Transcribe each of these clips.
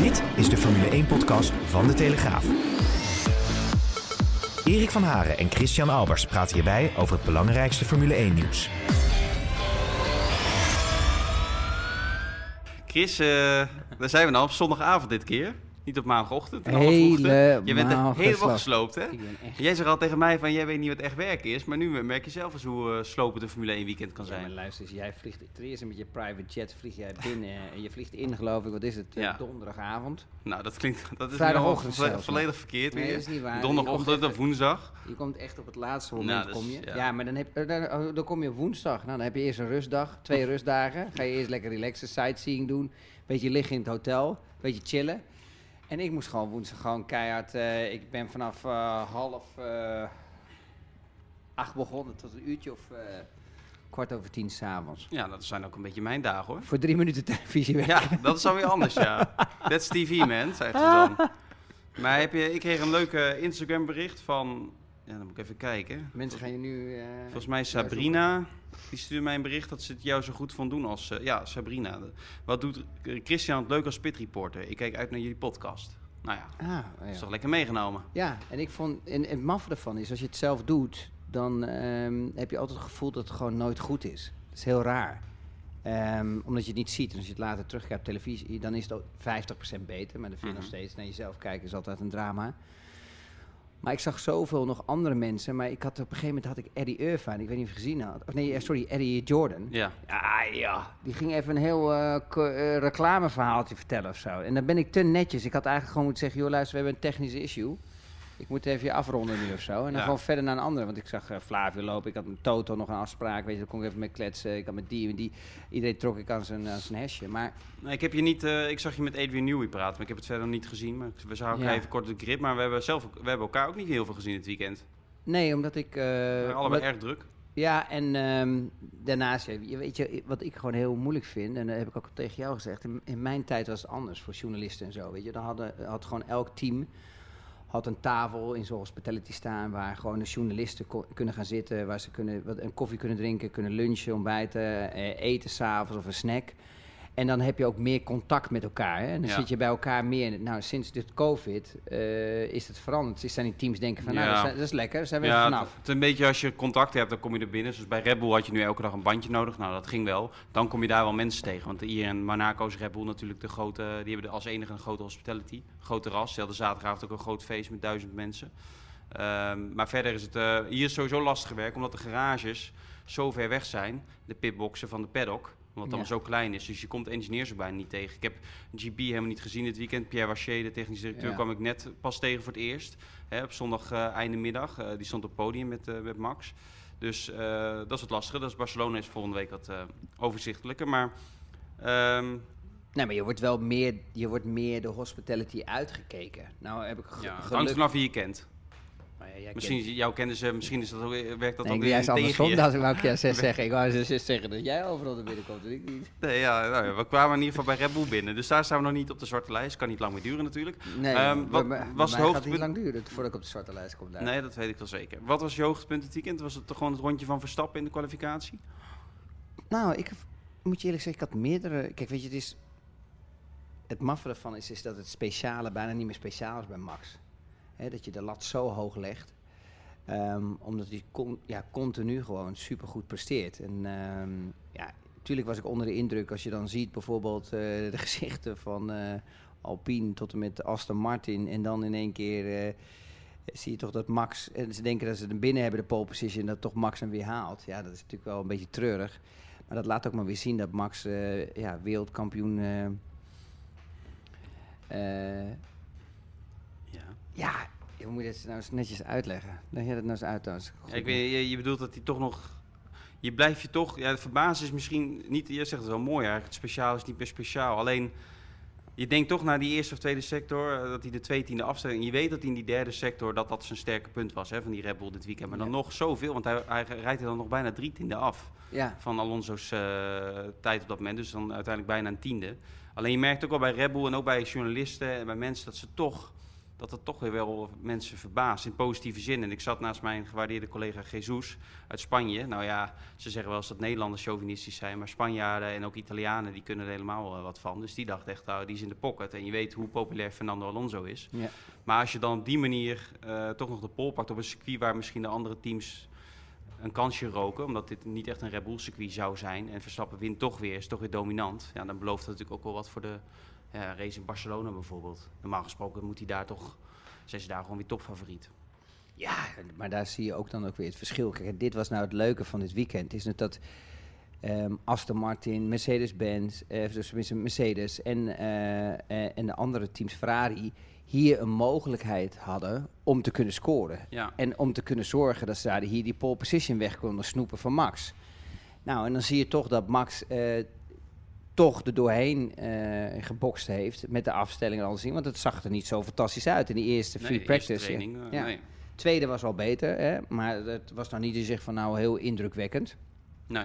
Dit is de Formule 1-podcast van De Telegraaf. Erik van Haren en Christian Albers praten hierbij over het belangrijkste Formule 1-nieuws. Chris, eh, daar zijn we dan op zondagavond dit keer. Niet op maandagochtend. vroegte. Je bent er helemaal gesloopt. gesloopt, hè? Ik ben echt... Jij zegt al tegen mij van, jij weet niet wat echt werk is. Maar nu merk je zelf eens hoe uh, slopend een Formule 1 weekend kan Ja, maar zijn. luister eens, jij vliegt ten eerste met je private jet vlieg jij binnen en je vliegt in geloof ik, wat is het, eh, Ja. donderdagavond. Nou, dat klinkt dat is Vrijdagochtend nu al vo- zelfs volledig verkeerd Nee, weer. dat is niet waar. Je Donderdagochtend of woensdag. Je komt echt op het laatste moment Nou, dat kom je. ja. Ja. maar dan, heb, eh, dan, oh, dan kom je op woensdag. Nou, dan heb je eerst een rustdag, twee rustdagen. Ga je eerst lekker relaxen, sightseeing doen, beetje liggen in het hotel, beetje chillen. En ik moest gewoon woensdag gewoon keihard. eh, ik ben vanaf eh, half eh, acht begonnen tot een uurtje of kwart over tien s'avonds. Ja, dat zijn ook een beetje mijn dagen, hoor. Voor drie minuten televisie weg. Ja, dat is alweer anders, ja. That's TV, man, zeggen ze dan. Maar heb je, ik kreeg een leuke Instagram bericht van... Ja, dan moet ik even kijken. Mensen gaan je nu. eh, Volgens mij Sabrina, die stuurde mij een bericht dat ze het jou zo goed vond doen als... eh, ja, Sabrina. De- Wat doet Christian het leuk als pitreporter? Ik kijk uit naar jullie podcast. Nou ja, Ah, oh dat is ja. toch lekker meegenomen. ja, en ik vond. En, en het maffe ervan is, als je het zelf doet, dan ehm, heb je altijd het gevoel dat het gewoon nooit goed is. Dat is heel raar. Ehm, omdat je het niet ziet. En als je het later terugkijkt op televisie, dan is het ook 50% beter. Maar dan vind je nog Mhm. steeds naar jezelf kijken is altijd een drama. Maar ik zag zoveel nog andere mensen. Maar ik had op een gegeven moment had ik Eddie Irvine. Ik weet niet of je gezien had. Of nee, eh, sorry, Eddie Jordan. Ja, Ja, ja. Die ging even een heel eh, eh, reclameverhaaltje vertellen of zo. En dan ben ik te netjes. Ik had eigenlijk gewoon moeten zeggen... joh, luister, we hebben een technisch issue. Ik moet even je afronden nu of zo. En dan Ja. gewoon verder naar een andere. Want ik zag eh, Flavio lopen. Ik had met Toto nog een afspraak. Weet je, daar kon ik even mee kletsen. Ik had met die en die. Iedereen trok ik aan zijn, aan zijn hesje. Maar Nee, ik heb je niet... eh, ik zag je met Adrian Newey praten, maar ik heb het verder niet gezien. Maar we zouden Ja. even kort de grip. Maar we hebben, zelf, we hebben elkaar ook niet heel veel gezien dit weekend. nee, omdat ik... we waren allebei erg druk. Ja, en ehm, daarnaast, je weet je, wat ik gewoon heel moeilijk vind, en dat heb ik ook tegen jou gezegd, in, in mijn tijd was het anders voor journalisten en zo, weet je. Dan hadden, had gewoon elk team had een tafel in zo'n hospitality staan waar gewoon de journalisten kunnen gaan zitten, waar ze kunnen wat, een koffie kunnen drinken, kunnen lunchen, ontbijten, eh, eten s'avonds of een snack. En dan heb je ook meer contact met elkaar. Hè? En dan Ja. zit je bij elkaar meer. Nou, sinds dit COVID eh, is het veranderd. Is zijn die teams denken van, nou, dat, is, dat is lekker, zijn we Ja, er het, vanaf. het is een beetje als je contact hebt, dan kom je er binnen. Zoals bij Red Bull had je nu elke dag een bandje nodig. Nou, dat ging wel. Dan kom je daar wel mensen tegen. Want hier in Monaco is Red Bull natuurlijk de grote... Die hebben als enige een grote hospitality. Grote ras. Ze hadden zaterdagavond ook een groot feest met duizend mensen. Ehm, maar verder is het... eh, hier is sowieso lastig werk, omdat de garages zo ver weg zijn. De pitboxen van de paddock. Omdat het allemaal zo klein is. Dus je komt de engineers er bijna niet tegen. Ik heb GB helemaal niet gezien dit weekend. Pierre Wachier, de technisch directeur, kwam ik net pas tegen voor het eerst. Hè, op zondag eh, einde middag. Eh, die stond op het podium met, eh, met Max. Dus dat is het lastige. Dat is Barcelona is volgende week wat overzichtelijker. Maar ehm, Nee, maar je wordt wel meer, je wordt meer de hospitality uitgekeken. Nou heb ik ja, het geluk... hangt vanaf wie je kent. Maar ja, jij Misschien jou kennen ze, misschien is dat ook, werkt dat Nee, ook juist andersom, je. dat wou ik juist zeggen. Ik wou juist zeggen dat jij overal er binnenkomt en ik niet. Nee, ja, nou ja, we kwamen in ieder geval bij Red Bull binnen. Dus daar staan we nog niet op de zwarte lijst. Kan niet lang meer duren natuurlijk. Nee, Ehm, wat mij- was het mij gaat hoogtepunt? niet lang duren voordat ik op de zwarte lijst kom. Daar. Nee, dat weet ik wel zeker. Wat was je hoogtepunt dit weekend? Was het toch gewoon het rondje van Verstappen in de kwalificatie? Nou, ik moet je eerlijk zeggen, ik had meerdere... Kijk, weet je, het is... Het maffe ervan is, is dat het speciale bijna niet meer speciaal is bij Max. Hè, dat je de lat zo hoog legt. Ehm, omdat hij ja, continu gewoon supergoed presteert. En ehm, ja, natuurlijk was ik onder de indruk als je dan ziet bijvoorbeeld eh, de gezichten van eh, Alpine tot en met Aston Martin. En dan in één keer eh, zie je toch dat Max... En ze denken dat ze hem binnen hebben, de pole position, en dat toch Max hem weer haalt. Ja, dat is natuurlijk wel een beetje treurig. Maar dat laat ook maar weer zien dat Max ja, wereldkampioen... Ja. hoe moet je dat nou eens netjes uitleggen? Leg jij dat nou eens uit, ja ik weet, je, je bedoelt dat hij toch nog... Je blijft je toch... Ja, verbazen is misschien niet... Je zegt het wel mooi eigenlijk. Het speciaal is niet meer speciaal. Alleen... Je je denkt toch naar die eerste of tweede sector, eh, dat hij de twee tiende. En je weet dat in die derde sector dat dat zijn sterke punt was hè, van die Red Bull dit weekend. Maar dan Ja. nog zoveel, want hij, hij rijdt er dan nog bijna drie tiende af Ja, van Alonso's eh, tijd op dat moment. Dus dan uiteindelijk bijna een tiende. Alleen je merkt ook wel bij Red Bull en ook bij journalisten en bij mensen dat ze toch dat het toch weer wel mensen verbaast in positieve zin. En ik zat naast mijn gewaardeerde collega Jesus uit Spanje. Nou ja, ze zeggen wel eens dat Nederlanders chauvinistisch zijn, maar Spanjaarden en ook Italianen die kunnen er helemaal wel wat van. Dus die dacht echt, nou, die is in de pocket. En je weet hoe populair Fernando Alonso is. ja. Maar als je dan op die manier eh, toch nog de pol pakt op een circuit waar misschien de andere teams een kansje roken, omdat dit niet echt een Red Bull circuit zou zijn en Verstappen wint toch weer, is toch weer dominant. Ja, dan belooft dat natuurlijk ook wel wat voor de ja, race in Barcelona bijvoorbeeld. Normaal gesproken moet hij daar toch, zijn ze daar gewoon weer topfavoriet. Ja, maar daar zie je ook dan ook weer het verschil. Kijk, dit was nou het leuke van dit weekend. Is het dat ehm, Aston Martin, Mercedes-Benz, eh, dus tenminste Mercedes en, eh, eh, en de andere teams Ferrari hier een mogelijkheid hadden om te kunnen scoren. Ja, En om te kunnen zorgen dat ze daar hier die pole position weg konden snoepen van Max. Nou, en dan zie je toch dat Max eh, toch er doorheen eh, gebokst heeft met de afstelling en alles. Want het zag er niet zo fantastisch uit in die eerste free practice. training. eh, Ja. Nee. Tweede was al beter, hè? maar het was nou niet in zich van nou heel indrukwekkend. nee.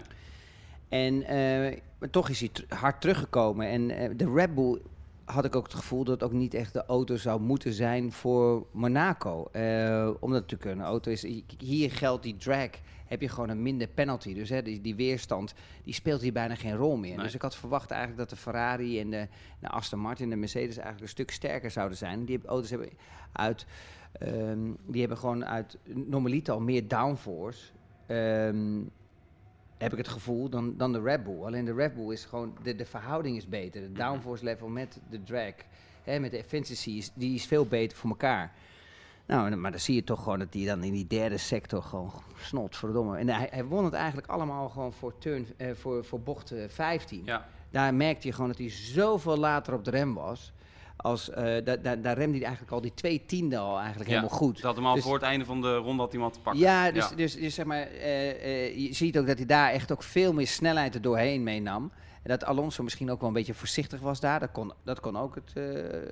En eh, maar toch is hij hard teruggekomen. En de Red Bull had ik ook het gevoel dat het ook niet echt de auto zou moeten zijn voor Monaco. Eh, omdat het natuurlijk een auto is. Hier geldt die drag. Heb je gewoon een minder penalty. Dus hè, die, die weerstand die speelt hier bijna geen rol meer. Nee. Dus ik had verwacht eigenlijk dat de Ferrari en de, de Aston Martin en de Mercedes eigenlijk een stuk sterker zouden zijn. Die auto's hebben uit. ehm, die hebben gewoon uit normaliter al meer downforce. Ehm, heb ik het gevoel, dan, dan de Red Bull. Alleen de Red Bull is gewoon, de, de verhouding is beter. De downforce level met de drag, hè, met de efficiency, is, die is veel beter voor elkaar. Nou, maar dan zie je toch gewoon dat hij dan in die derde sector gewoon snot, verdomme. En hij, hij won het eigenlijk allemaal gewoon voor, turn, eh, voor, voor bocht eh, 15. Ja, Daar merkte je gewoon dat hij zoveel later op de rem was. Als, eh da, da, daar remde hij eigenlijk al die twee tiende al eigenlijk Ja, helemaal goed. dat hem al Dus- voor het einde van de ronde had al te pakken. ja, dus, Dus, dus zeg maar, eh, eh, je ziet ook dat hij daar echt ook veel meer snelheid er doorheen meenam. En dat Alonso misschien ook wel een beetje voorzichtig was daar. Dat kon, dat kon ook het, eh,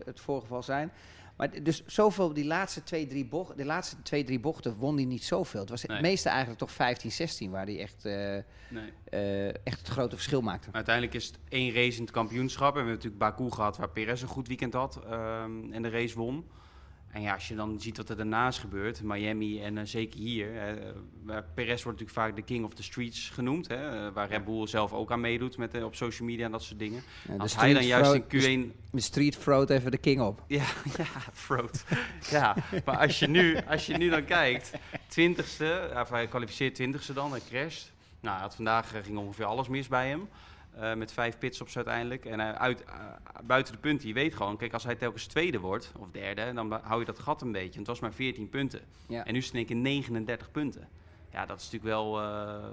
het voorgeval zijn. Maar dus zoveel, die laatste twee, drie bochten, de laatste twee, drie bochten won hij niet zoveel. Het was Nee. het meeste eigenlijk toch 15, 16 waar hij echt, eh, Nee. eh, echt het grote verschil maakte. Uiteindelijk is het één race in het kampioenschap. En we hebben natuurlijk Baku gehad, waar Perez een goed weekend had ehm, en de race won. En ja, als je dan ziet wat er daarna is gebeurd, Miami en eh, zeker hier. eh, waar Perez wordt natuurlijk vaak de king of the streets genoemd. Hè, eh, waar Red Bull zelf ook aan meedoet met, op social media en dat soort dingen. Ja, als hij dan juist in fraud- Q1 De street fraud even de king op. Ja, ja, fraud. ja, maar als je nu, als je nu dan kijkt, twintigste, ja, of hij kwalificeert twintigste dan, hij crasht. Nou, had vandaag ging ongeveer alles mis bij hem. Eh, met vijf pitstops uiteindelijk. En hij uit, eh, buiten de punten, je weet gewoon, kijk, als hij telkens tweede wordt, of derde, dan hou je dat gat een beetje. Het was maar 14 punten. Ja. En nu is het in één keer 39 punten. Ja, dat is natuurlijk wel eh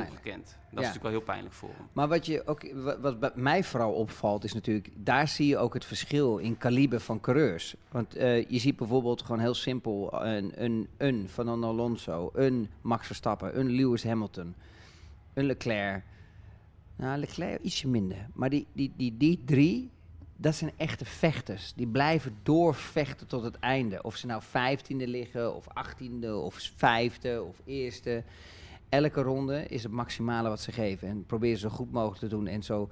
ongekend. Dat is natuurlijk wel heel pijnlijk voor hem. Maar wat, je ook, wa- wat bij mij vooral opvalt, is natuurlijk, daar zie je ook het verschil in kaliber van coureurs. Want eh, je ziet bijvoorbeeld gewoon heel simpel een, een, een van een Alonso, een Max Verstappen, een Lewis Hamilton, een Leclerc. Nou, Leclerc ietsje minder. Maar die, die, die, die drie, dat zijn echte vechters. Die blijven doorvechten tot het einde. Of ze nou vijftiende liggen, of achttiende, of vijfde, of eerste. Elke ronde is het maximale wat ze geven. En proberen ze zo goed mogelijk te doen en zo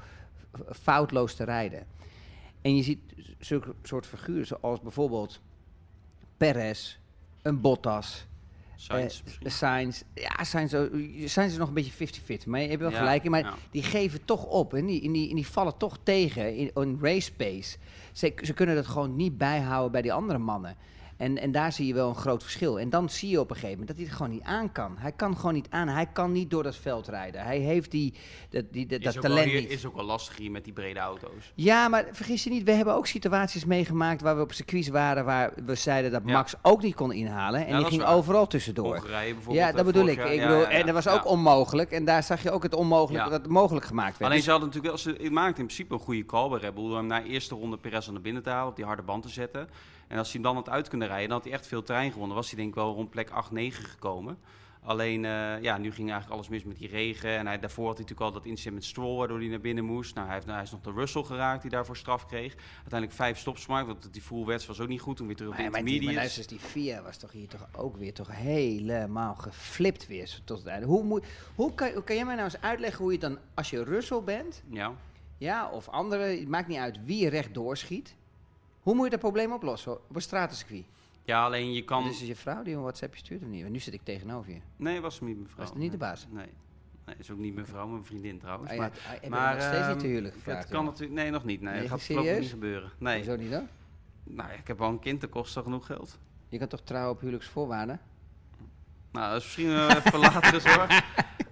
foutloos te rijden. En je ziet zulke soort figuren zoals bijvoorbeeld Perez, een Bottas, Eh, misschien. Sainz. Ja, Sainz, ook- Sainz is nog een beetje 50-50. Maar je hebt wel Ja, gelijk in. Maar ja. die geven toch op. En die, en die, en die vallen toch tegen in een race pace. Ze, ze kunnen dat gewoon niet bijhouden bij die andere mannen. En, en daar zie je wel een groot verschil. En dan zie je op een gegeven moment dat hij het gewoon niet aan kan. Hij kan gewoon niet aan. Hij kan niet door dat veld rijden. Hij heeft die, dat, die, dat, talent hier- niet. is ook wel lastig hier met die brede auto's. Ja, maar vergis je niet, we hebben ook situaties meegemaakt waar we op circuits waren waar we zeiden dat Ja. Max ook niet kon inhalen. En Ja, die ging waar. overal tussendoor. Hongarije bijvoorbeeld. Ja, eh, dat bedoel ik. ik bedoel, en dat was ook onmogelijk. En daar zag je ook het onmogelijke dat mogelijk gemaakt werd. Alleen Dus- ze hadden natuurlijk wel, ze maakten in principe een goede call bij Red Bull door hem na eerste ronde Perez aan de binnen te halen, op die harde band te zetten. En als hij hem dan had uit kunnen rijden, dan had hij echt veel terrein gewonnen. Was hij denk ik wel rond plek 8, 9 gekomen. Alleen, eh, ja, nu ging eigenlijk alles mis met die regen. En hij, daarvoor had hij natuurlijk al dat incident met Stroll, waardoor hij naar binnen moest. Nou, hij, heeft, hij is nog de Russell geraakt, die daarvoor straf kreeg. Uiteindelijk vijf stops gemaakt, want die full wets was ook niet goed. Toen weer terug op de Maar, die, maar intermediates. luister die VIA was toch hier toch ook weer toch helemaal geflipt weer tot het einde. Hoe, moet, hoe, kan, hoe kan jij mij nou eens uitleggen hoe je dan, als je Russell bent, Ja. ja, of andere, het maakt niet uit wie recht doorschiet. Hoe moet je dat probleem oplossen op een stratencircuit? ja, alleen je kan... Dit is je vrouw die een WhatsAppje stuurt of niet? Want nu zit ik tegenover je. Nee, was hem niet mijn vrouw. Was het niet de baas? Nee. Nee, is ook niet mijn vrouw, mijn vriendin trouwens. Ah, ja, maar, ah, maar nog steeds niet te ehm, huwelijk gevraagd? Het kan natuurlijk... Nee, nog niet. Nee, Nee, dat gaat voorlopig niet gebeuren. Nee. Hoezo niet dan? Nou, ik heb al een kind, dat kost al genoeg geld. Je kan toch trouwen op huwelijksvoorwaarden? Nou, dat is misschien uh, even later zorg.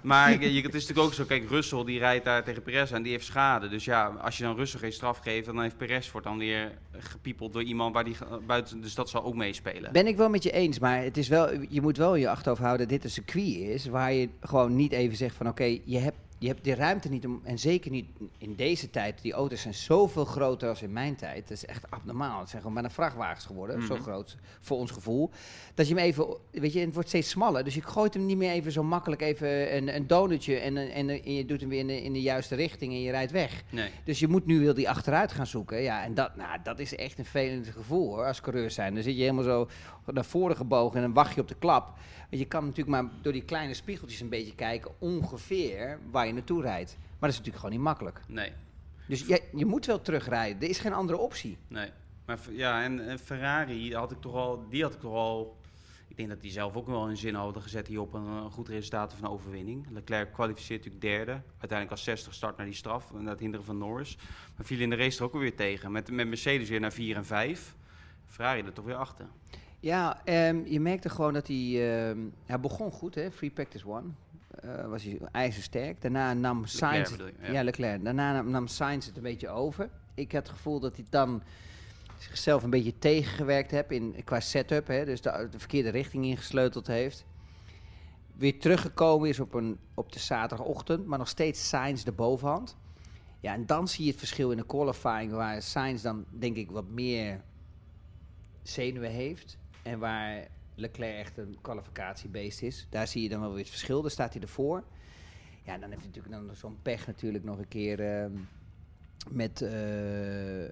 Maar je, het is natuurlijk ook zo, kijk, Russell die rijdt daar tegen Perez en die heeft schade. Dus ja, als je dan Russell geen straf geeft, dan heeft Perez wordt dan weer gepiepeld door iemand waar die buiten... Dus dat zal ook meespelen. Ben ik wel met je eens, maar het is wel, je moet wel je achterhoofd houden dat dit een circuit is waar je gewoon niet even zegt van oké, je, hebt, je hebt de ruimte niet om, en zeker niet in deze tijd, die auto's zijn zoveel groter als in mijn tijd. Dat is echt abnormaal. Het zijn gewoon bijna vrachtwagens geworden, zo Mhm. groot voor ons gevoel. Dat je hem even, weet je, het wordt steeds smaller, dus je gooit hem niet meer even zo makkelijk even een, een donutje en, en, en je doet hem weer in de, in de juiste richting en je rijdt weg. Nee. Dus je moet nu wil die achteruit gaan zoeken. Ja, en dat, nou, dat is echt een vervelend gevoel hoor, als coureur zijn. Dan zit je helemaal zo naar voren gebogen en dan wacht je op de klap. Je kan natuurlijk maar door die kleine spiegeltjes een beetje kijken ongeveer waar je naartoe rijdt. Maar dat is natuurlijk gewoon niet makkelijk. Nee. Dus je, je moet wel terugrijden. Er is geen andere optie. Nee. Maar ja, en, en Ferrari had ik toch al, die had ik toch al. Ik denk dat die zelf ook wel een zin hadden gezet hier op een, eh, goed resultaat of een overwinning. Leclerc kwalificeert natuurlijk derde. Uiteindelijk als 60 start naar die straf. En dat hinderen van Norris. Maar viel in de race er ook weer tegen. Met, met Mercedes weer naar 4 en 5. Ferrari er toch weer achter. Ja, ehm, je merkte gewoon dat hij... ehm, hij begon goed, hè. Free practice one. Eh, was hij ijzersterk. Daarna nam Sainz... ja. ja. Leclerc. Daarna nam, nam Sainz het een beetje over. Ik had het gevoel dat hij dan zichzelf een beetje tegengewerkt heeft in, qua setup. Hè, dus de, de verkeerde richting ingesleuteld heeft. Weer teruggekomen is op, een, op de zaterdagochtend, maar nog steeds Sainz de bovenhand. Ja, en dan zie je het verschil in de qualifying, waar Sainz dan denk ik wat meer zenuwen heeft. En waar Leclerc echt een kwalificatiebeest is. Daar zie je dan wel weer het verschil. Daar staat hij ervoor. Ja, dan heeft hij natuurlijk dan zo'n pech natuurlijk nog een keer ehm, met, eh,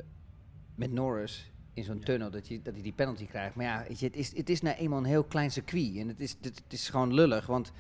met Norris in zo'n tunnel. Dat, je, dat hij die penalty krijgt. Maar ja, je, het, is, het is nou eenmaal een heel klein circuit. En het is, het, het is gewoon lullig, want...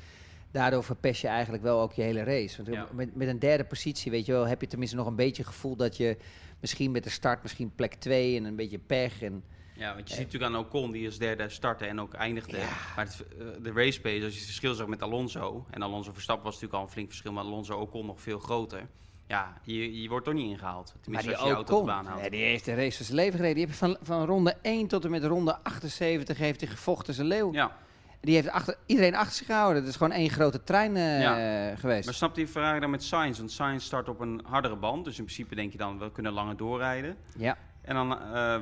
Daardoor verpest je eigenlijk wel ook je hele race. Want Ja. met, met een derde positie, weet je wel, heb je tenminste nog een beetje gevoel dat je misschien met de start misschien plek 2 en een beetje pech. En, Ja, want je ziet natuurlijk aan Ocon, die als derde startte en ook eindigde. Maar het, eh, de race pace, als je het verschil zag met Alonso... en Alonso Verstappen was natuurlijk al een flink verschil... maar Alonso Ocon nog veel groter. Ja, je, je wordt toch niet ingehaald. maar Tenminste, die als je auto op de baan haalt. ja, die heeft de race van zijn leven gereden. Die heeft van, van ronde 1 tot en met ronde 78 heeft hij gevochten een leeuw. Ja, Die heeft achter, iedereen achter zich gehouden. Het is gewoon één grote trein eh, Ja. geweest. maar snapt die Ferrari dan met Sainz? Want Sainz start op een hardere band. Dus in principe denk je dan, we kunnen langer doorrijden. ja. En dan, eh,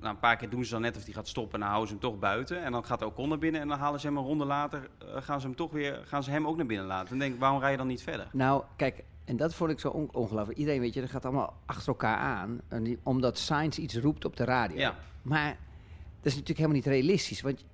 nou, een paar keer doen ze dan net of die gaat stoppen... en dan houden ze hem toch buiten. En dan gaat Ocon naar binnen en dan halen ze hem een ronde later... eh, gaan ze hem toch weer, gaan ze hem ook naar binnen laten. Dan denk ik, waarom rij je dan niet verder? Nou, kijk, en dat vond ik zo on- ongelooflijk. Iedereen, weet je, dat gaat allemaal achter elkaar aan. En die- omdat Science iets roept op de radio. Ja. Maar dat is natuurlijk helemaal niet realistisch. Want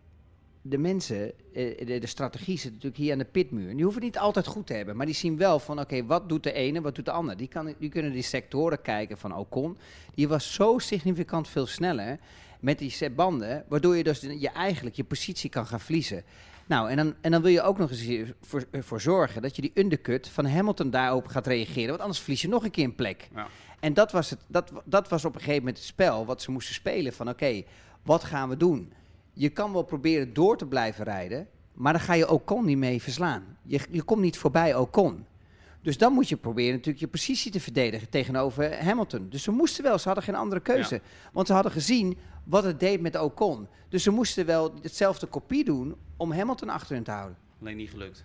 de mensen, eh, de, de strategie zit natuurlijk hier aan de pitmuur. En die hoeven het niet altijd goed te hebben. Maar die zien wel van, oké, wat doet de ene, wat doet de ander? Die, kan, die kunnen die sectoren kijken van Ocon. Die was zo significant veel sneller met die set banden. Waardoor je dus je eigenlijk je positie kan gaan verliezen. Nou, en dan, en dan wil je ook nog eens voor, voor zorgen dat je die undercut van Hamilton daarop gaat reageren. Want anders verlies je nog een keer een plek. Ja. En dat was, het, dat, dat was op een gegeven moment het spel wat ze moesten spelen. Van oké, wat gaan we doen? Je kan wel proberen door te blijven rijden, maar dan ga je Ocon niet mee verslaan. Je, je komt niet voorbij Ocon. Dus dan moet je proberen natuurlijk je positie te verdedigen tegenover Hamilton. Dus ze moesten wel, ze hadden geen andere keuze. Want ze hadden gezien wat het deed met Ocon. Dus ze moesten wel hetzelfde kopie doen om Hamilton achter hun te houden. Alleen niet gelukt.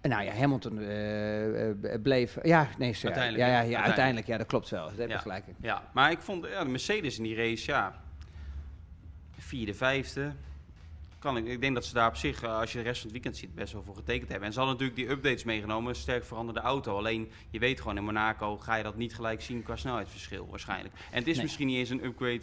En nou ja, Hamilton eh, eh, bleef... Ja, nee, Uiteindelijk, ja, ja, ja. ja, uiteindelijk. Ja, dat klopt wel. Dat heb je gelijk. Ja, maar ik vond ja, de Mercedes in die race, ja, vierde, vijfde. Kan ik, ik denk dat ze daar op zich, eh, als je de rest van het weekend ziet, best wel voor getekend hebben. En ze hadden natuurlijk die updates meegenomen, een sterk veranderde auto. Alleen, je weet gewoon, in Monaco ga je dat niet gelijk zien qua snelheidsverschil waarschijnlijk. En het is Nee. misschien niet eens een upgrade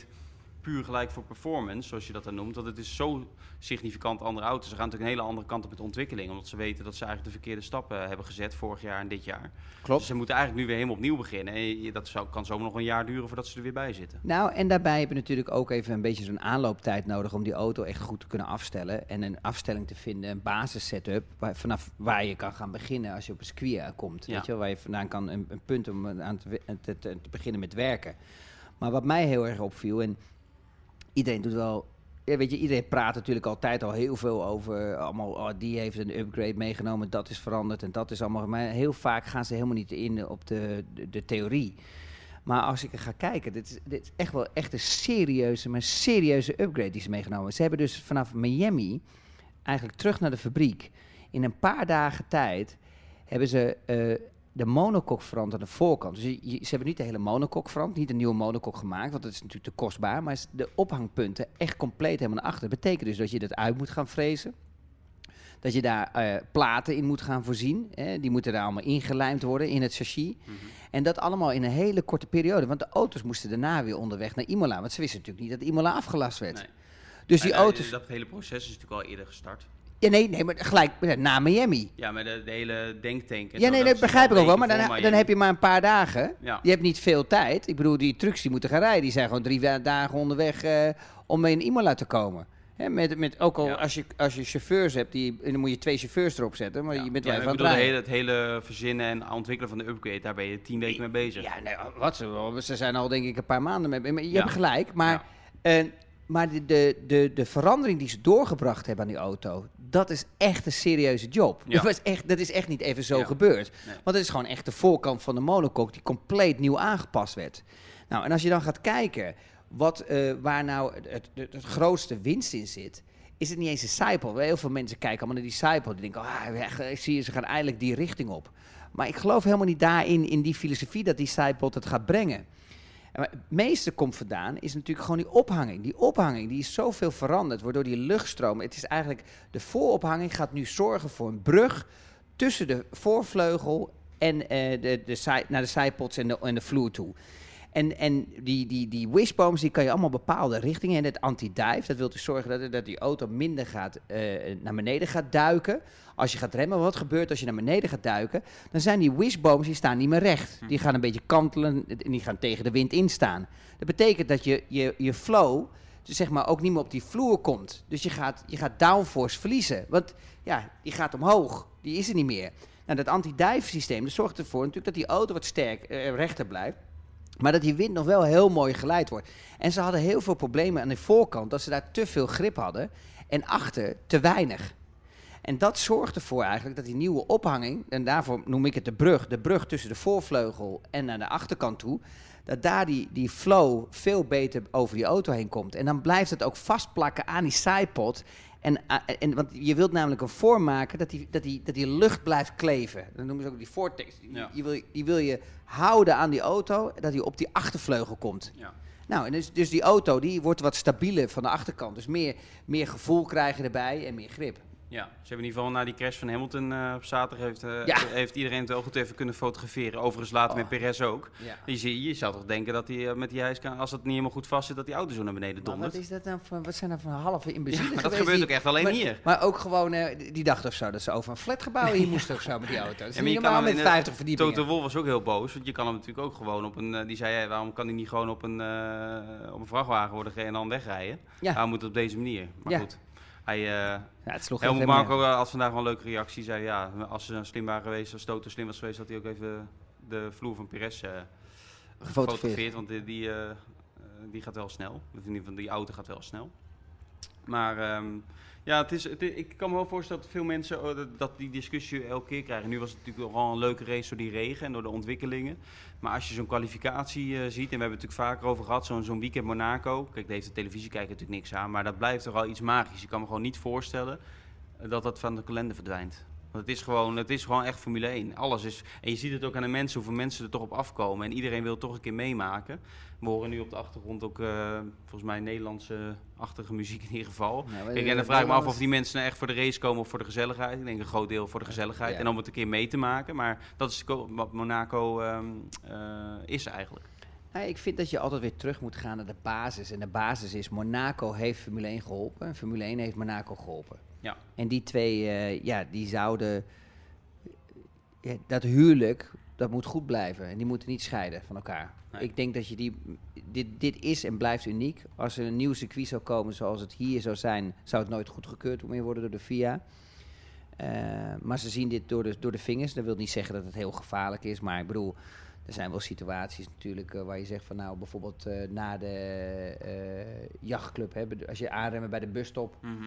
puur gelijk voor performance, zoals je dat dan noemt. Want het is zo significant andere auto's. Ze gaan natuurlijk een hele andere kant op met ontwikkeling. Omdat ze weten dat ze eigenlijk de verkeerde stappen hebben gezet vorig jaar en dit jaar. Klopt. Dus ze moeten eigenlijk nu weer helemaal opnieuw beginnen. En dat zou, kan zomaar nog een jaar duren voordat ze er weer bij zitten. Nou, en daarbij heb je natuurlijk ook even een beetje zo'n aanlooptijd nodig om die auto echt goed te kunnen afstellen. En een afstelling te vinden, een basis-setup, waar, vanaf waar je kan gaan beginnen als je op een circuit komt. Ja. Weet je waar je vandaan kan, een, een punt om aan te, we- te, te- te beginnen met werken. Maar wat mij heel erg opviel, en iedereen doet wel. Weet je, iedereen praat natuurlijk altijd al heel veel over. Allemaal, oh, die heeft een upgrade meegenomen, dat is veranderd en dat is allemaal. Maar heel vaak gaan ze helemaal niet in op de, de, de theorie. Maar als ik er ga kijken, dit is, dit is echt wel echt een serieuze, maar serieuze upgrade die ze meegenomen. Ze hebben dus vanaf Miami eigenlijk terug naar de fabriek. In een paar dagen tijd hebben ze eh, de monokok veranderd aan de voorkant. Dus je- je- ze hebben niet de hele monokok veranderd, niet een nieuwe monokok gemaakt, want dat is natuurlijk te kostbaar. Maar is de ophangpunten echt compleet helemaal naar achter. Dat betekent dus dat je dat uit moet gaan frezen. Dat je daar eh, platen in moet gaan voorzien. Hè. Die moeten daar allemaal ingelijmd worden in het chassis. Mhm. En dat allemaal in een hele korte periode. Want de auto's moesten daarna weer onderweg naar Imola. Want ze wisten natuurlijk niet dat Imola afgelast werd. Nee. Dus die eh, auto's... Dat hele proces is natuurlijk al eerder gestart. Ja, nee, nee, maar gelijk na Miami. Ja, maar de, de hele denktank. en Ja, zo, nee, dat begrijp ik ook wel. Maar dan, dan heb je maar een paar dagen. Ja. Je hebt niet veel tijd. Ik bedoel, die trucks die moeten gaan rijden. Die zijn gewoon drie dagen onderweg eh, om in Imola te komen. Hè, met, met, ook al Ja. als, je, als je chauffeurs hebt, die, dan moet je twee chauffeurs erop zetten. Maar Ja. je bent Ja, wel ik even aan het hele, het hele verzinnen en ontwikkelen van de upgrade, daar ben je tien weken mee bezig. Ja, nee, wat ze, ze zijn al denk ik een paar maanden mee. Maar je Ja. hebt gelijk. Maar, Ja. Eh, maar de, de, de, de verandering die ze doorgebracht hebben aan die auto, dat is echt een serieuze job. Ja. Dat, was echt, dat is echt niet even zo Ja. gebeurd. Nee. Want het is gewoon echt de voorkant van de monocoque die compleet nieuw aangepast werd. Nou, en als je dan gaat kijken wat, eh, waar nou het, het, grootste winst in zit, is het niet eens een Cycle. Heel veel mensen kijken allemaal naar die Cycle. Die denken, ah, ik zie je, ze gaan eindelijk die richting op. Maar ik geloof helemaal niet daarin, in die filosofie dat die Cycle het gaat brengen. En het meeste komt vandaan is natuurlijk gewoon die ophanging. Die ophanging die is zoveel veranderd, waardoor die luchtstroom... Het is eigenlijk, de voorophanging gaat nu zorgen voor een brug tussen de voorvleugel en eh, de, de, naar de zijpods en de, en de vloer toe. En, en die, die, die wishbones die kan je allemaal bepaalde richtingen. En het anti-dive, dat wil dus zorgen dat, dat die auto minder gaat, eh, naar beneden gaat duiken. Als je gaat remmen, wat gebeurt als je naar beneden gaat duiken? Dan zijn die wishbones, die staan niet meer recht. Die gaan een beetje kantelen en die gaan tegen de wind instaan. Dat betekent dat je, je, je flow dus zeg maar ook niet meer op die vloer komt. Dus je gaat, je gaat downforce verliezen. Want ja, die gaat omhoog. Die is er niet meer. Nou, dat anti-dive systeem dat zorgt ervoor natuurlijk dat die auto wat sterk eh, rechter blijft. Maar dat die wind nog wel heel mooi geleid wordt. En ze hadden heel veel problemen aan de voorkant. Dat ze daar te veel grip hadden. En achter te weinig. En dat zorgt ervoor eigenlijk dat die nieuwe ophanging. En daarvoor noem ik het de brug. De brug tussen de voorvleugel en naar de achterkant toe. Dat daar die, die flow veel beter over die auto heen komt. En dan blijft het ook vastplakken aan die sidepod. En, a- en, want je wilt namelijk een vorm maken dat die, dat, die, dat die lucht blijft kleven. Dat noemen ze ook die vortex. Die, Ja. die, wil, die wil je houden aan die auto, dat die op die achtervleugel komt. Ja. Nou, en dus, dus die auto die wordt wat stabieler van de achterkant. Dus meer, meer gevoel krijgen erbij en meer grip. Ja, ze hebben in ieder geval na die crash van Hamilton eh, op zaterdag heeft, eh, Ja. heeft iedereen het wel goed even kunnen fotograferen. Overigens later met Oh. Perez ook. Ja. Je, zie- je zou toch denken dat hij eh, met die hijskraan, als dat niet helemaal goed vast zit, dat die auto zo naar beneden Maar wat dondert. is dat nou voor, wat zijn dat voor halve imbecielen Ja, dat gebeurt die- ook echt alleen maar, hier. Maar ook gewoon, die- dacht of zo, dat ze over een flatgebouw hier moesten of zo met die auto. Dat is niet je kan normaal met in de- 50 verdiepingen. Toto Wolff was ook heel boos, want je kan hem natuurlijk ook gewoon op een... die zei, waarom kan hij niet gewoon op een, op een vrachtwagen worden gereden en dan wegrijden? Ja. Waarom moet het op deze manier? Maar goed, hij... eh ja, het sloeg Helmut Marco eh, had vandaag wel een leuke reactie. Zei ja, als ze slim waren geweest, als Toto slim was geweest, had hij ook even de vloer van Perez eh Gefotografeerd. gefotografeerd. Want die, die, die gaat wel snel. Of in ieder geval, die auto gaat wel snel. Maar ehm, ja, het is, ik kan me wel voorstellen dat veel mensen oh, dat, die discussie elke keer krijgen. Nu was het natuurlijk wel een leuke race door die regen en door de ontwikkelingen. Maar als je zo'n kwalificatie eh, ziet, en we hebben het natuurlijk vaker over gehad, zo'n weekend Monaco. Kijk, daar heeft de televisiekijker natuurlijk niks aan, maar dat blijft toch wel iets magisch. Je kan me gewoon niet voorstellen eh, dat dat van de kalender verdwijnt. Want het is, gewoon, het is gewoon echt Formule 1. Alles is. En je ziet het ook aan de mensen, hoeveel mensen er toch op afkomen. En iedereen wil toch een keer meemaken. We horen nu op de achtergrond ook eh, volgens mij Nederlandse-achtige muziek in ieder geval. Nou, Kijk, en dan vraag ik me af of die mensen nou echt voor de race komen of voor de gezelligheid. Ik denk een groot deel voor de gezelligheid. Ja. En om het een keer mee te maken. Maar dat is wat Monaco ehm, eh, is eigenlijk. Nou, ik vind dat je altijd weer terug moet gaan naar de basis. En de basis is, Monaco heeft Formule 1 geholpen. En Formule 1 heeft Monaco geholpen. Ja. En die twee, eh, ja, die zouden... ja, dat huwelijk, dat moet goed blijven. En die moeten niet scheiden van elkaar. Nee. Ik denk dat je die... Dit, dit is en blijft uniek. Als er een nieuw circuit zou komen zoals het hier zou zijn... zou het nooit goedgekeurd meer worden door de FIA. Eh, maar ze zien dit door de, door de vingers. Dat wil niet zeggen dat het heel gevaarlijk is. Maar ik bedoel, er zijn wel situaties natuurlijk eh, waar je zegt van nou bijvoorbeeld eh, na de jachtclub, hè, als je aanremmen bij de busstop, Mhm.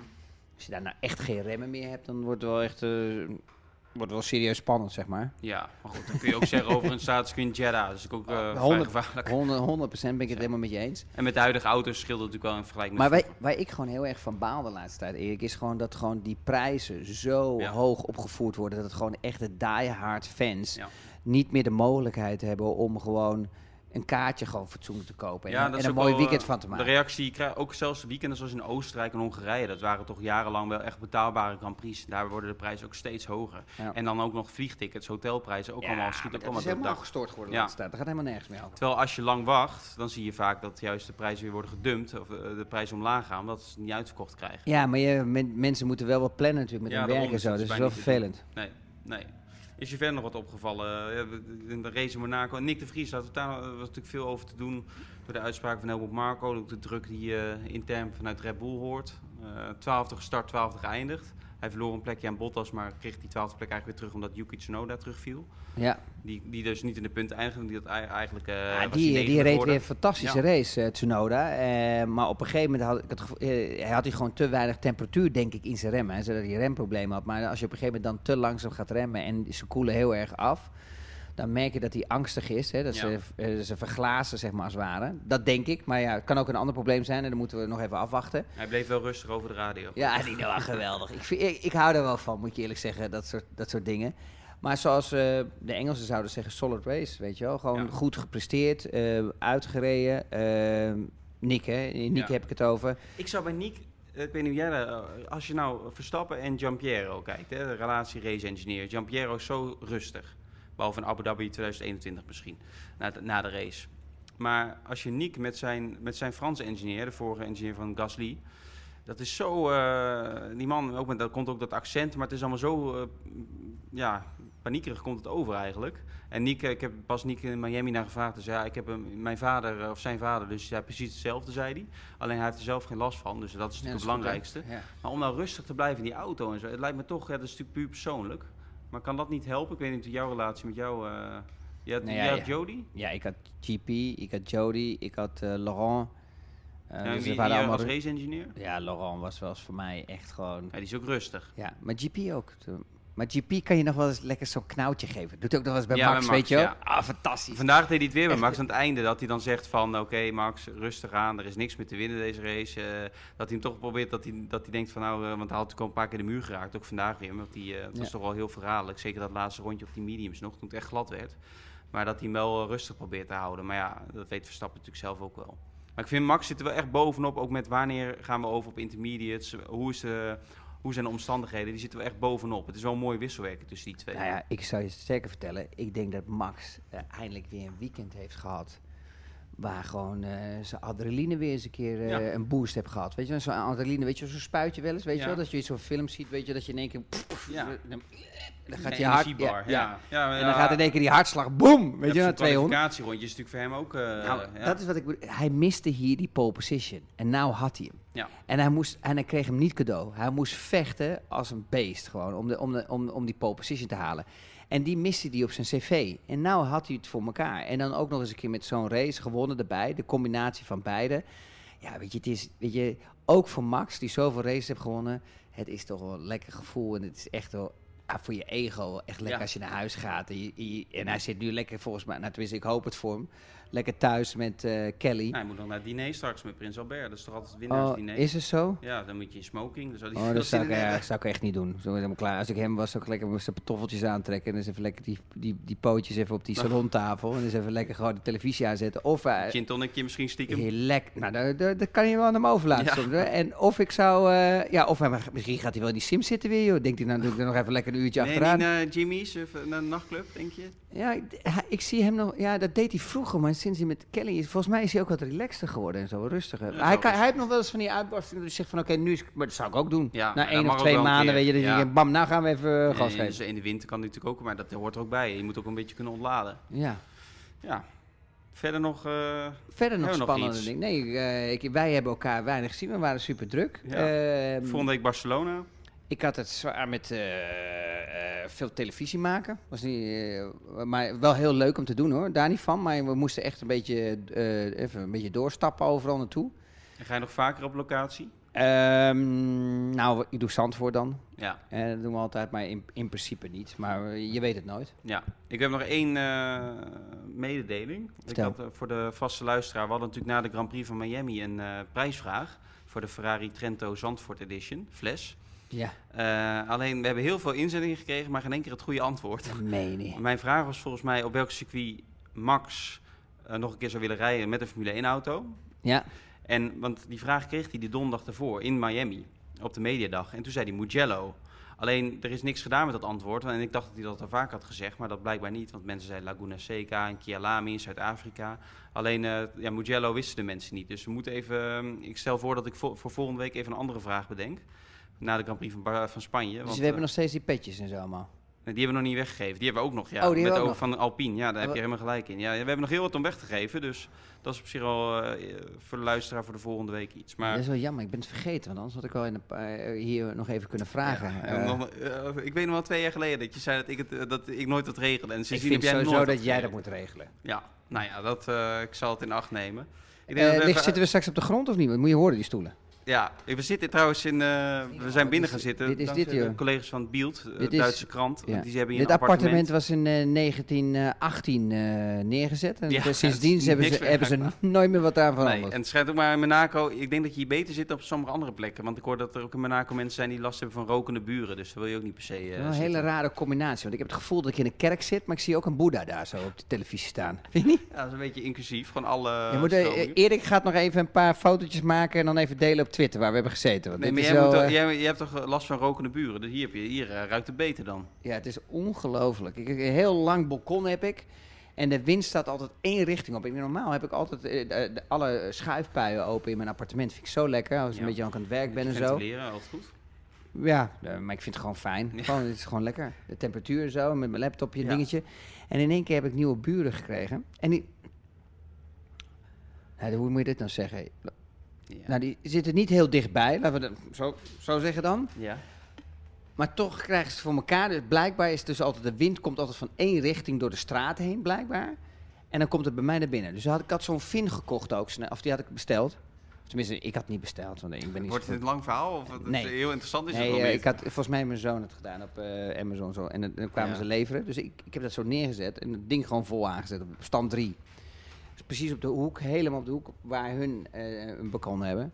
als je daar nou echt geen remmen meer hebt, dan wordt het wel echt wordt wel serieus spannend, zeg maar. Ja, maar goed, dan kun je ook zeggen over een staatsscreen Jeddah. Dat is ook eh vrij 100, gevaarlijk. 100, 100 ben ik het helemaal met je eens. En met de huidige auto's scheelt het natuurlijk wel in vergelijking Maar met wij, waar ik gewoon heel erg van baal de laatste tijd, Erik, is gewoon dat gewoon die prijzen zo Ja. hoog opgevoerd worden. Dat het gewoon echt de diehard fans Ja. niet meer de mogelijkheid hebben om gewoon een kaartje gewoon fatsoenlijk te kopen. En, Ja, en dat is een mooi wel, weekend eh, van te maken. De reactie, krijg- ook zelfs weekenden zoals in Oostenrijk en Hongarije, dat waren toch jarenlang wel echt betaalbare Grand Prix. Daar worden de prijzen ook steeds hoger. Ja. En dan ook nog vliegtickets, hotelprijzen, ook Ja, allemaal schieten ook dat allemaal is het helemaal dak. gestoord geworden de Ja. tijd. Dat gaat helemaal nergens meer over. Terwijl als je lang wacht, dan zie je vaak dat juist de prijzen weer worden gedumpt, of eh, de prijzen omlaag gaan, omdat ze het niet uitverkocht krijgen. Ja, maar je, men- mensen moeten wel wat plannen natuurlijk met Ja, hun werk en zo. het Dus dat is wel vervelend. Nee, nee. Is je verder nog wat opgevallen? In de race in Monaco. Nick de Vries, had daar was natuurlijk veel over te doen door de uitspraak van Helmut Marco. Ook de druk die je intern vanuit Red Bull hoort. Eh twaalfde gestart, twaalfde geëindigd. Hij verloor een plekje aan Bottas, maar kreeg die twaalfde plek eigenlijk weer terug omdat Yuki Tsunoda terugviel. Ja, Die, die dus niet in de punten eindigde, die ei- eigenlijk... eh, Ja, die, die reed weer een fantastische Ja. race, eh, Tsunoda. Eh, maar op een gegeven moment had ik het hij had hij gewoon te weinig temperatuur, denk ik, in zijn remmen. hè, Zodat hij remproblemen had. Maar als je op een gegeven moment dan te langzaam gaat remmen en ze koelen heel erg af... dan merk je dat hij angstig is. Hè, dat Ja. ze, eh, ze verglazen, zeg maar, als het ware. Dat denk ik. Maar ja, het kan ook een ander probleem zijn en dan moeten we nog even afwachten. Hij bleef wel rustig over de radio. Ja, die nou, geweldig. Ik, vind, ik, ik hou er wel van, moet je eerlijk zeggen, dat soort, dat soort dingen. Maar zoals eh, de Engelsen zouden zeggen, solid race, weet je wel. Gewoon Ja. goed gepresteerd, eh, uitgereden. eh, Nick, hè? Nick Ja. heb ik het over. Ik zou bij Nick, ik weet niet hoe jij dat, als je nou Verstappen en Giampiero kijkt, hè, de relatie race engineer. Giampiero is zo rustig, behalve in Abu Dhabi 2021 misschien, na de, na de race. Maar als je Nick met zijn, met zijn Franse engineer, de vorige engineer van Gasly, dat is zo, eh, die man, ook met, dat komt ook dat accent, maar het is allemaal zo, eh, ja, paniekerig komt het over eigenlijk. En Nick, eh, ik heb pas Nick in Miami naar gevraagd. Dus ja, ik heb hem, mijn vader, of zijn vader, dus ja, precies hetzelfde, zei hij. Alleen hij heeft er zelf geen last van, dus dat is Ja, natuurlijk dat het is goed, hè? belangrijkste. Ja. Maar om nou rustig te blijven in die auto en zo, het lijkt me toch, ja, dat is natuurlijk puur persoonlijk. Maar kan dat niet helpen? Ik weet niet jouw relatie met jou, eh je had, Nee, jij ja, had. Jody? ja, ik had GP, ik had Jody, ik had eh, Laurent. Ja, dus wie, waren wie allemaal als ru- race engineer? Ja, Laurent was wel eens voor mij echt gewoon... Ja, die is ook rustig. Ja, maar GP ook. Maar GP kan je nog wel eens lekker zo'n knauwtje geven. Doet ook nog wel eens bij Ja, Max, bij Max, weet je ja. Ah, fantastisch. Vandaag deed hij het weer bij Echt, Max aan het einde. Dat hij dan zegt van, oké Max, rustig aan. Er is niks meer te winnen deze race. Eh, dat hij hem toch probeert, dat hij, dat hij denkt van nou... eh, want hij had natuurlijk al een paar keer de muur geraakt. Ook vandaag weer. Want die, eh, het was toch wel heel verraderlijk. Zeker dat laatste rondje op die mediums nog, toen het echt glad werd. Maar dat hij hem wel rustig probeert te houden. Maar ja, dat weet Verstappen natuurlijk zelf ook wel. Maar ik vind Max zit er wel echt bovenop. Ook met wanneer gaan we over op intermediates. Hoe, is de, hoe zijn de omstandigheden? Die zitten wel echt bovenop. Het is wel een mooi wisselwerken tussen die twee. Nou ja, ik zou je sterker vertellen. Ik denk dat Max eh, eindelijk weer een weekend heeft gehad. Waar gewoon eh, zijn adrenaline weer eens een keer eh, Ja. een boost heeft gehad. Weet je, zo'n adrenaline, weet je, zo'n spuitje wel eens, weet Ja. je wel. Dat je zo'n film ziet, weet je, dat je in één keer... Ja. Dan, dan gaat je hart... Ja, ja. En dan ja, gaat in één keer die hartslag, boom, weet je, naar 200. kwalificatierondje is natuurlijk voor hem ook... eh, Nou, ja. dat is wat ik bedoel. Hij miste hier die pole position. En nou had hij hem. Ja. En hij, moest, en hij kreeg hem niet cadeau. Hij moest vechten als een beest gewoon om, de, om, de, om, om die pole position te halen. En die miste hij op zijn cv. En nou had hij het voor elkaar. En dan ook nog eens een keer met zo'n race gewonnen erbij. De combinatie van beide. Ja, weet je, het is, weet je, ook voor Max, die zoveel races heeft gewonnen. Het is toch wel een lekker gevoel. En het is echt wel ja, voor je ego echt lekker Ja. als je naar huis gaat. En, je- je- en hij zit nu lekker volgens mij, nou tenminste ik hoop het voor hem. Lekker thuis met eh, Kelly. Nou, hij moet nog naar het diner straks met Prins Albert. Dat is toch altijd het oh, winnaarsdiner? is het zo? Ja, dan moet je in smoking. Dan Oh, veel dat zou ik, ja, hebben. zou ik echt niet doen. Zo is helemaal klaar. Als ik hem was, zou ik lekker mijn pantoffeltjes aantrekken. En dus even lekker die, die, die pootjes even op die salontafel. En dus even lekker gewoon de televisie aanzetten. Of uh, Gin tonicje misschien stiekem. Nou, dat, dat, dat kan je wel aan hem overlaten. Ja. En of ik zou, eh, ja, of hij, misschien gaat hij wel in die sim zitten weer, joh. Denkt hij, nou doe ik er nog even lekker een uurtje nee, achteraan. niet naar Jimmy's of naar de nachtclub, denk je? Ja, ik, ik zie hem nog, ja, dat deed hij vroeger, maar sinds hij met Kelly is, volgens mij is hij ook wat relaxter geworden en zo, rustiger. Ja, hij, kan, hij heeft nog wel eens van die uitbarstingen dat hij zegt van oké, nu is maar dat zou ik ook doen. Ja, Na één of twee een maanden, weet je, dat je Ja. bam, nou gaan we even eh, gas En geven. dus in de winter kan natuurlijk ook, maar dat hoort er ook bij. Je moet ook een beetje kunnen ontladen. Ja. Ja. Verder nog... eh, Verder nog spannende dingen. Nee, eh, ik, wij hebben elkaar weinig gezien, we waren super druk. Ja. Ehm, volgende week Barcelona. Ik had het zwaar met eh, eh, veel televisie maken. Was niet, eh, maar wel heel leuk om te doen hoor, daar niet van. Maar we moesten echt een beetje, even een beetje doorstappen overal naartoe. En ga je nog vaker op locatie? Ehm, nou, ik doe Zandvoort dan. Ja. En dat doen we altijd, maar in, in principe niet. Maar je weet het nooit. Ja, ik heb nog één mededeling. Ik had, voor de vaste luisteraar, we hadden natuurlijk na de Grand Prix van Miami een prijsvraag voor de Ferrari Trento Zandvoort Edition, fles. Ja, Eh, alleen, we hebben heel veel inzendingen gekregen, maar geen keer het goede antwoord. dat meen je. Mijn vraag was volgens mij op welk circuit Max eh, nog een keer zou willen rijden met een Formule 1 auto. Ja, En, want die vraag kreeg hij de donderdag daarvoor in Miami, op de mediadag. En toen zei hij Mugello. Alleen, er is niks gedaan met dat antwoord. En ik dacht dat hij dat al vaak had gezegd, maar dat blijkbaar niet. Want mensen zeiden Laguna Seca en Kialami in Zuid-Afrika. Alleen, eh ja, Mugello wisten de mensen niet. Dus we moeten even... eh, ik stel voor dat ik vo- voor volgende week even een andere vraag bedenk. Na de Grand Prix van, van Spanje. dus want, we hebben eh, nog steeds die petjes en zo allemaal. Nee, Die hebben we nog niet weggegeven. Die hebben we ook nog, ja. Oh, die Met ook van Alpine. Ja, daar heb je helemaal gelijk in. Ja, we hebben nog heel wat om weg te geven. Dus dat is op zich al eh, voor de luisteraar voor de volgende week iets. Maar Dat is wel jammer, ik ben het vergeten. Want anders had ik wel in een paar- eh, hier nog even kunnen vragen. Ja, ik weet nog wel twee jaar geleden dat je zei dat ik, het, dat ik nooit wat regelde. En ik vind heb jij sowieso nooit dat jij dat moet regelen. Ja, nou ja, dat, ik zal het in acht nemen. Ik Eh, dat we ligt- even- zitten we straks op de grond of niet? Moet je horen, die stoelen. Ja, we zitten trouwens in... eh, we zijn binnen gaan zitten. dit is dit, de joh. collega's van Bielt, de Dit is- Duitse krant. Ja. Die hebben Dit een appartement was in eh, 1918 eh, neergezet. En Ja, dus sindsdien hebben ze, hebben ze nooit meer wat aan Nee, en het schijnt ook maar in Monaco. Ik denk dat je hier beter zit dan op sommige andere plekken. Want ik hoor dat er ook in Monaco mensen zijn die last hebben van rokende buren. Dus daar wil je ook niet per se. eh, een hele rare combinatie. Want ik heb het gevoel dat ik in een kerk zit, maar ik zie ook een boeddha daar zo op de televisie staan. Vind je niet? Ja, dat is een beetje inclusief. Gewoon alle. je moet, eh. Erik gaat nog even een paar fotootjes maken en dan even delen op Twitter waar we hebben gezeten. Want Nee, maar jij, wel, eh, jij, jij hebt toch eh, last van rokende buren? Dus hier, heb je, hier eh, ruikt het beter dan. Ja, het is ongelooflijk. Ik, een heel lang balkon heb ik. En de wind staat altijd één richting op. Ik, normaal heb ik altijd de- alle schuifpuien open in mijn appartement. Vind ik zo lekker. Als ik Ja. een beetje aan het werk ben en zo. Ventileren, altijd goed. Ja, maar ik vind het gewoon fijn. Ja. Gewoon, het is gewoon lekker. De temperatuur en zo, met mijn laptopje, Ja. dingetje. En in één keer heb ik nieuwe buren gekregen. En die... Nou, hoe moet je dit nou zeggen? Ja. Nou, die zitten niet heel dichtbij, laten we dat zo, zo zeggen dan. ja. Maar toch krijgen ze voor elkaar. Dus blijkbaar is dus altijd de wind komt altijd van één richting door de straat heen, blijkbaar. En dan komt het bij mij naar binnen. Dus had, ik had zo'n fin gekocht ook, of die had ik besteld. Tenminste, ik had het niet besteld, want ik ben niet Wordt het een lang verhaal? Of het Nee. is heel interessant is Nee, het niet? ik had volgens mij mijn zoon het gedaan op eh, Amazon zo. En dan, dan kwamen Ja. ze leveren. Dus ik, ik heb dat zo neergezet en het ding gewoon vol aangezet op stand 3. Dus precies op de hoek, helemaal op de hoek waar hun eh, een balkon hebben.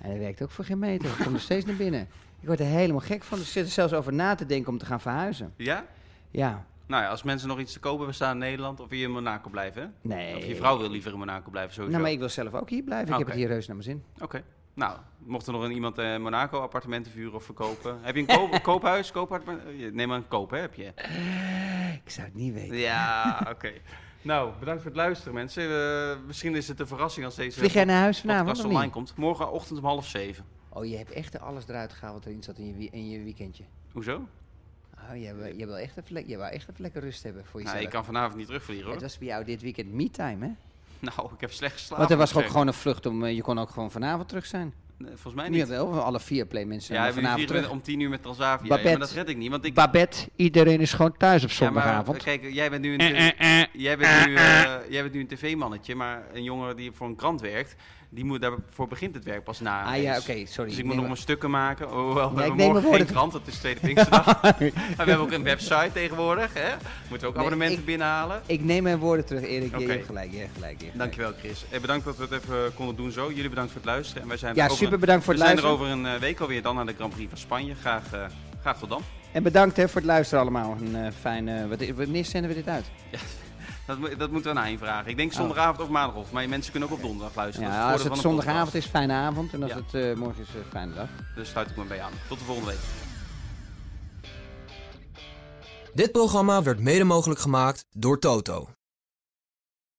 En dat werkt ook voor geen meter. Ik kom er steeds naar binnen. Ik word er helemaal gek van. Dus ik zit er zelfs over na te denken om te gaan verhuizen. Ja? Ja, Nou ja, als mensen nog iets te kopen hebben staan in Nederland, of je in Monaco blijven? hè? nee. Of je vrouw wil liever in Monaco blijven, sowieso. Nou, maar ik wil zelf ook hier blijven. Ik heb het hier reus naar mijn zin. Oké. Nou, mocht er nog een iemand in Monaco appartementen vuren of verkopen. Heb je een koop, koophuis? Koopappartement? Neem maar een koop, hè? Heb je? Ik zou het niet weten. Ja, oké. Nou, bedankt voor het luisteren, mensen. Eh, misschien is het een verrassing als deze Vlieg jij naar huis vanavond online komt. Morgenochtend om half zeven. Oh, je hebt echt alles eruit gehaald wat erin zat in je, in je weekendje. Hoezo? Oh, jij, wil- jij wil echt even, le- jij wou echt even lekker rust hebben voor jezelf. Nou, ik kan vanavond niet terugvliegen, hoor. Het was bij jou dit weekend me-time, hè? Nou, ik heb slecht geslapen. Want er was ook gewoon een vlucht om... eh, Je kon ook gewoon vanavond terug zijn. Volgens mij niet. wel, alle vier play mensen Ja, vanavond terug. om tien uur met Transavia. Babette. Ja, maar dat red ik niet, want ik... Babette, iedereen is gewoon thuis op Ja, maar, zondagavond. kijk, jij bent nu een, Eh, eh, eh. jij bent nu, eh, jij bent nu een tv-mannetje, maar een jongen die voor een krant werkt, die moet, daarvoor begint het werk pas na. Ah ja, oké, sorry. Dus ik moet nog mijn stukken maken. Hoewel, we Ja, ik hebben morgen geen krant, het is Tweede Pinksterdag. maar we hebben ook een website tegenwoordig, hè? Moeten we ook abonnementen ik- binnenhalen. Ik neem mijn woorden terug, Erik. Je hebt gelijk, je hebt gelijk. je hebt gelijk. Dankjewel Chris. En bedankt dat we het even konden doen zo. Jullie bedankt voor het luisteren. En wij zijn Ja, er super bedankt voor we het zijn er luisteren. over een eh, week alweer dan naar de Grand Prix van Spanje. Graag, eh, graag tot dan. En bedankt hè, voor het luisteren allemaal. Een eh, fijne... wat- Wanneer zenden we dit uit? Dat, moet- dat moeten we aan invragen. Ik denk zondagavond of maandagochtend. Maar mensen kunnen ook op donderdag luisteren. Dat is Oh. Ja, als voordeel het van een zondagavond is, fijne avond. En als Ja. het eh, morgen is, eh, fijne dag. Dus sluit ik me bij aan. Tot de volgende week. Dit programma werd mede mogelijk gemaakt door Toto.